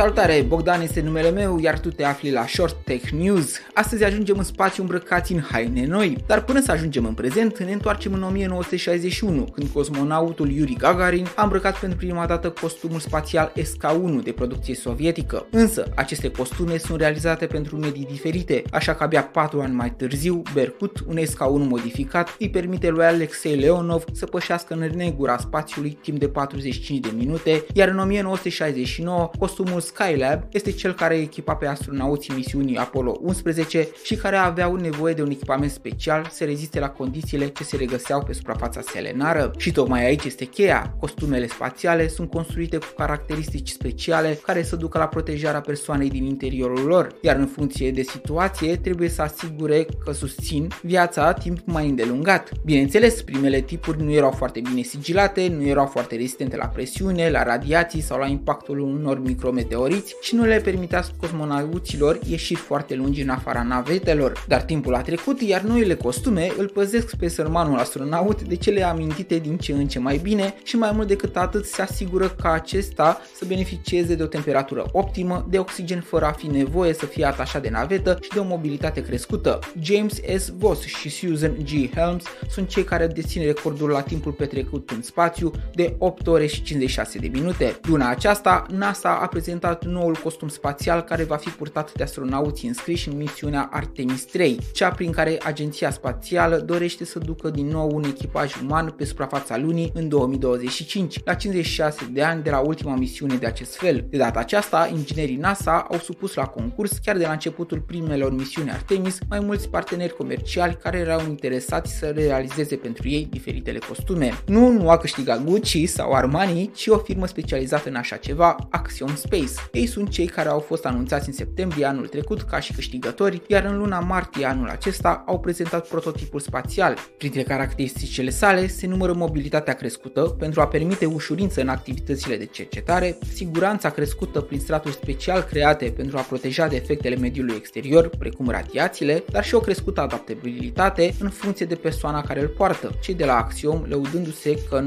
Salutare, Bogdan este numele meu, iar tu te afli la Short Tech News. Astăzi ajungem în spațiu îmbrăcați în haine noi, dar până să ajungem în prezent, ne întoarcem în 1961, când cosmonautul Yuri Gagarin a îmbrăcat pentru prima dată costumul spațial SK-1 de producție sovietică. Însă, aceste costume sunt realizate pentru medii diferite, așa că abia 4 ani mai târziu, Berkut, un SK-1 modificat, îi permite lui Alexei Leonov să pășească în negura spațiului timp de 45 de minute, iar în 1969, costumul Skylab este cel care echipa pe astronauții misiunii Apollo 11 și care aveau nevoie de un echipament special să reziste la condițiile ce se regăseau pe suprafața selenară. Și tocmai aici este cheia. Costumele spațiale sunt construite cu caracteristici speciale care să ducă la protejarea persoanei din interiorul lor, iar în funcție de situație trebuie să asigure că susțin viața timp mai îndelungat. Bineînțeles, primele tipuri nu erau foarte bine sigilate, nu erau foarte rezistente la presiune, la radiații sau la impactul unor micrometeori meteoriți și nu le permitea cosmonauților ieșiri foarte lungi în afara navetelor. Dar timpul a trecut, iar noile costume îl păzesc pe sărmanul astronaut de cele amintite din ce în ce mai bine și mai mult decât atât se asigură ca acesta să beneficieze de o temperatură optimă, de oxigen fără a fi nevoie să fie atașat de navetă și de o mobilitate crescută. James S. Voss și Susan G. Helms sunt cei care dețin recordul la timpul petrecut în spațiu de 8 ore și 56 de minute. Luna aceasta, NASA a prezentat prezentat noul costum spațial care va fi purtat de astronauții înscriși în misiunea Artemis 3, cea prin care Agenția Spațială dorește să ducă din nou un echipaj uman pe suprafața lunii în 2025, la 56 de ani de la ultima misiune de acest fel. De data aceasta, inginerii NASA au supus la concurs, chiar de la începutul primelor misiuni Artemis, mai mulți parteneri comerciali care erau interesați să realizeze pentru ei diferitele costume. Nu, nu a câștigat Gucci sau Armani, ci o firmă specializată în așa ceva, Axiom Space. Ei sunt cei care au fost anunțați în septembrie anul trecut ca și câștigători, iar în luna martie anul acesta au prezentat prototipul spațial. Printre caracteristicile sale se numără mobilitatea crescută pentru a permite ușurință în activitățile de cercetare, siguranța crescută prin straturi special create pentru a proteja de efectele mediului exterior, precum radiațiile, dar și o crescută adaptabilitate în funcție de persoana care îl poartă, cei de la Axiom lăudându-se că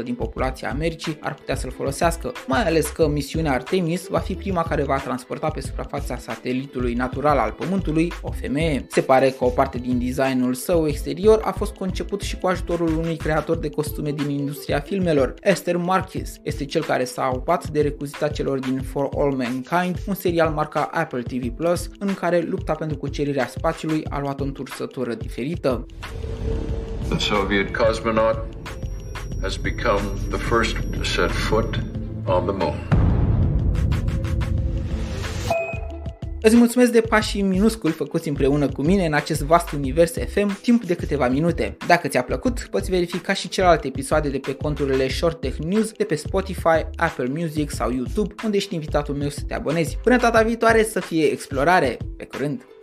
90% din populația Americii ar putea să-l folosească, mai ales că misiunea Artemis Artemis va fi prima care va transporta pe suprafața satelitului natural al Pământului o femeie. Se pare că o parte din designul său exterior a fost conceput și cu ajutorul unui creator de costume din industria filmelor. Esther Marquez este cel care s-a ocupat de recuzita celor din For All Mankind, un serial marca Apple TV Plus, în care lupta pentru cucerirea spațiului a luat o întorsătură diferită. The Soviet cosmonaut has become the first to set foot on the moon. Îți mulțumesc de pașii minusculi făcuți împreună cu mine în acest vast univers FM timp de câteva minute. Dacă ți-a plăcut, poți verifica și celelalte episoade de pe conturile Short Tech News de pe Spotify, Apple Music sau YouTube, unde ești invitatul meu să te abonezi. Până data viitoare să fie explorare! Pe curând!